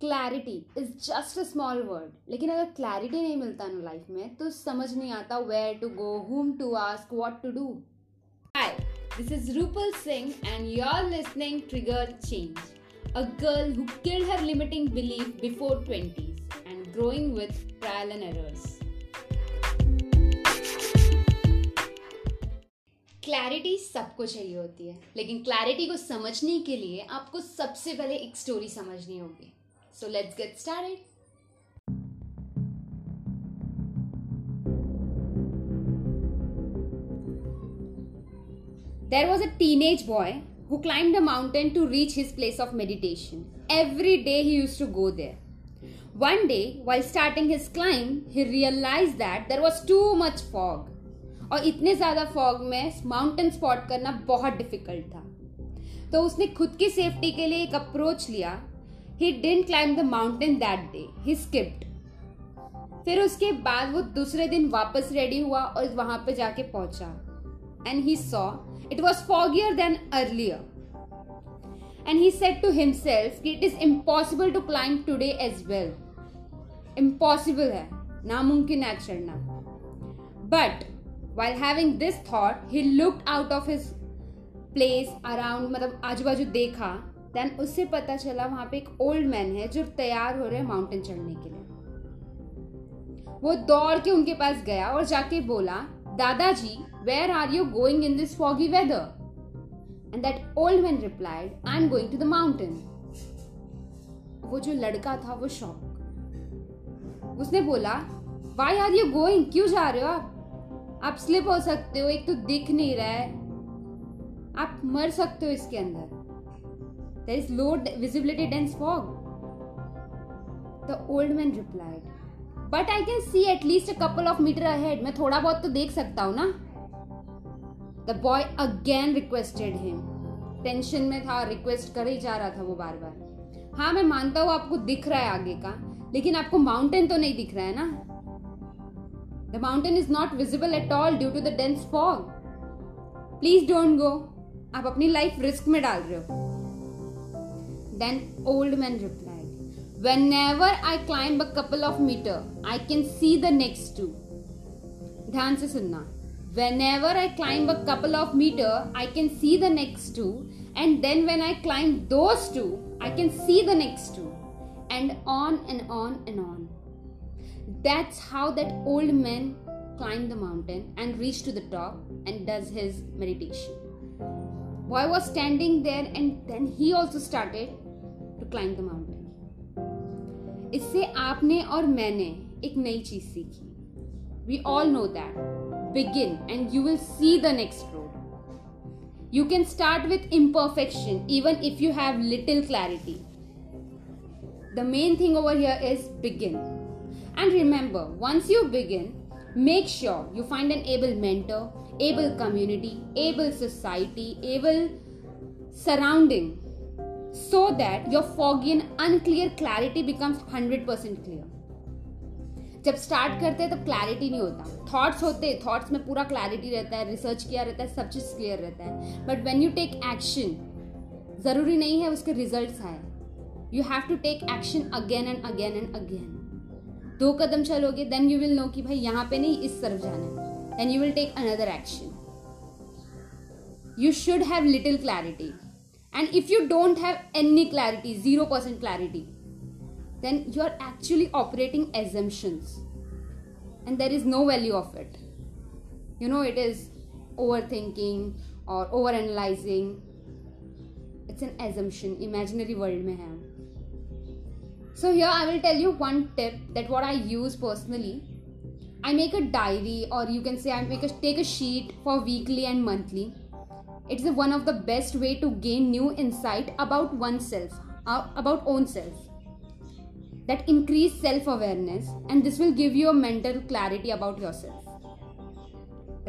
Clarity is just a small word लेकिन अगर clarity नहीं मिलता ना लाइफ में तो समझ नहीं आता where to go whom to ask what to do hi this is Rupal Singh and you are listening trigger change a girl who killed her limiting belief before 20s and growing with trial and errors clarity सबको चाहिए होती है, लेकिन clarity को समझने के लिए आपको सबसे पहले एक स्टोरी समझनी होगी। So let's get started. There was a teenage boy who climbed a mountain to reach his place of meditation. Every day he used to go there. One day, while starting his climb, he realized that there was too much fog. और इतने ज़्यादा fog में mountain spot करना बहुत difficult था तो उसने खुद की सेफ्टी के लिए एक अप्रोच लिया he didn't climb the mountain that day he skipped फिर उसके बाद वो दूसरे दिन वापस रेडी हुआ और वहाँ पे जाके पहुँचा। And he saw it was foggier than earlier and he said to himself कि it is impossible to climb today as well impossible है. नामुमकिन है चढ़ना। But while having this thought he looked out of his place around मतलब आजू बाजू देखा then उससे पता चला वहाँ पे एक ओल्ड मैन है जो तैयार हो रहे हैं माउंटेन चढ़ने के लिए। वो दौड़ के उनके पास गया और जाके बोला, दादाजी where are you going in this foggy weather and that old man replied I am going to the mountain वो जो लड़का था, वो शॉक उसने बोला वाई आर यू गोइंग क्यों जा रहे हो आप? आप स्लिप हो सकते हो, एक तो दिख नहीं रहा है। आप मर सकते हो इसके अंदर। There is low visibility dense fog. The old man replied, But I can see at least a couple of meter ahead. मैं थोड़ा बहुत तो देख सकता हूँ ना? The boy again requested him. Tension में था रिक्वेस्ट कर ही जा रहा था वो बार बार हाँ मैं मानता हूँ आपको दिख रहा है आगे का लेकिन आपको माउंटेन तो नहीं दिख रहा है ना? The mountain is not visible at all due to the dense fog please don't go आप अपनी लाइफ रिस्क में डाल रहे हो। Then old man replied, Whenever I climb a couple of meter, I can see the next two. ध्यान से सुनना whenever I climb a couple of meter, I can see the next two, and then when I climb those two, I can see the next two, and on and on and on. That's how that old man climbed the mountain and reached to the top and does his meditation. Boy was standing there, and then he also started to climb the mountain इससे आपने और मैंने एक नई चीज़ सीखी। We all know that begin and you will see the next road you can start with imperfection even if you have little clarity the main thing over here is begin and remember once you begin make sure you find an able mentor, able community, able society, able surrounding so that your foggy and unclear clarity becomes 100% clear. जब start करते हैं, तब clarity नहीं होता। Thoughts होते thoughts में पूरा clarity रहता है रिसर्च किया रहता है, सब चीज़ क्लियर रहता है। But when you take action ज़रूरी नहीं है उसके रिज़ल्ट आए। You have to take action again and again and again दो कदम चलोगे देन यू विल नो कि भाई यहाँ पे नहीं, इस तरफ़ जाना है। Then you will take another action you should have little clarity and if you don't have any clarity 0% clarity then you are actually operating assumptions. And there is no value of it. You know it is overthinking or overanalyzing. It's an assumption imaginary world mein hai so here i will tell you one tip that what i use personally. I make a diary or you can say i make a take a sheet for weekly and monthly it's one of the best way to gain new insight about oneself uh, about own self. That increase self awareness and this will give you a mental clarity about yourself.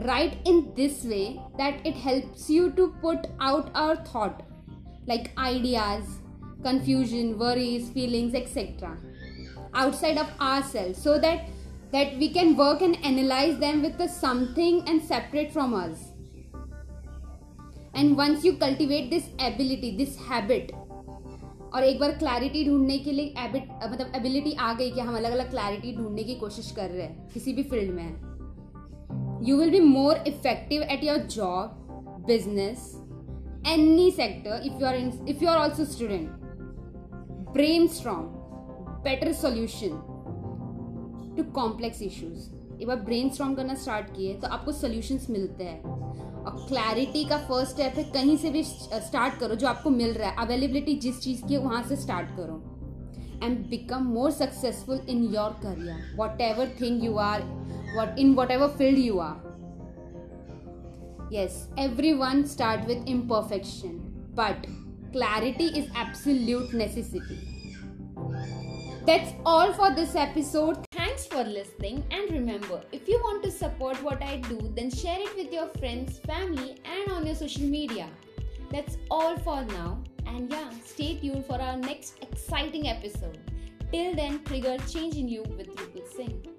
Write in this way that it helps you to put out our thought like ideas confusion worries feelings etc outside of ourselves so that that we can work and analyze them with the something and separate from us and once you cultivate this ability this habit और एक बार clarity ढूँढने के लिए EBIT मतलब ability आ गई कि हम अलग अलग क्लैरिटी ढूँढने की कोशिश कर रहे हैं, किसी भी फ़ील्ड में you will be more effective at your job business any sector if you are if you are also student brain strong better solution to complex issues एक बार ब्रेन करना स्टार्ट किए तो आपको सोल्यूशंस मिलते हैं। और क्लैरिटी का फ़र्स्ट स्टेप है, कहीं से भी स्टार्ट करो, जो आपको मिल रहा है। अवेलेबिलिटी जिस चीज़ की है, वहाँ से स्टार्ट करो। And become more successful in your career whatever thing you are what in whatever field you are yes, everyone start with imperfection, but clarity is absolute necessity. That's all for this episode. For listening and remember if you want to support what I do then share it with your friends, family and on your social media. That's all for now and yeah, stay tuned for our next exciting episode. Till then, trigger change in you with Rupal Singh.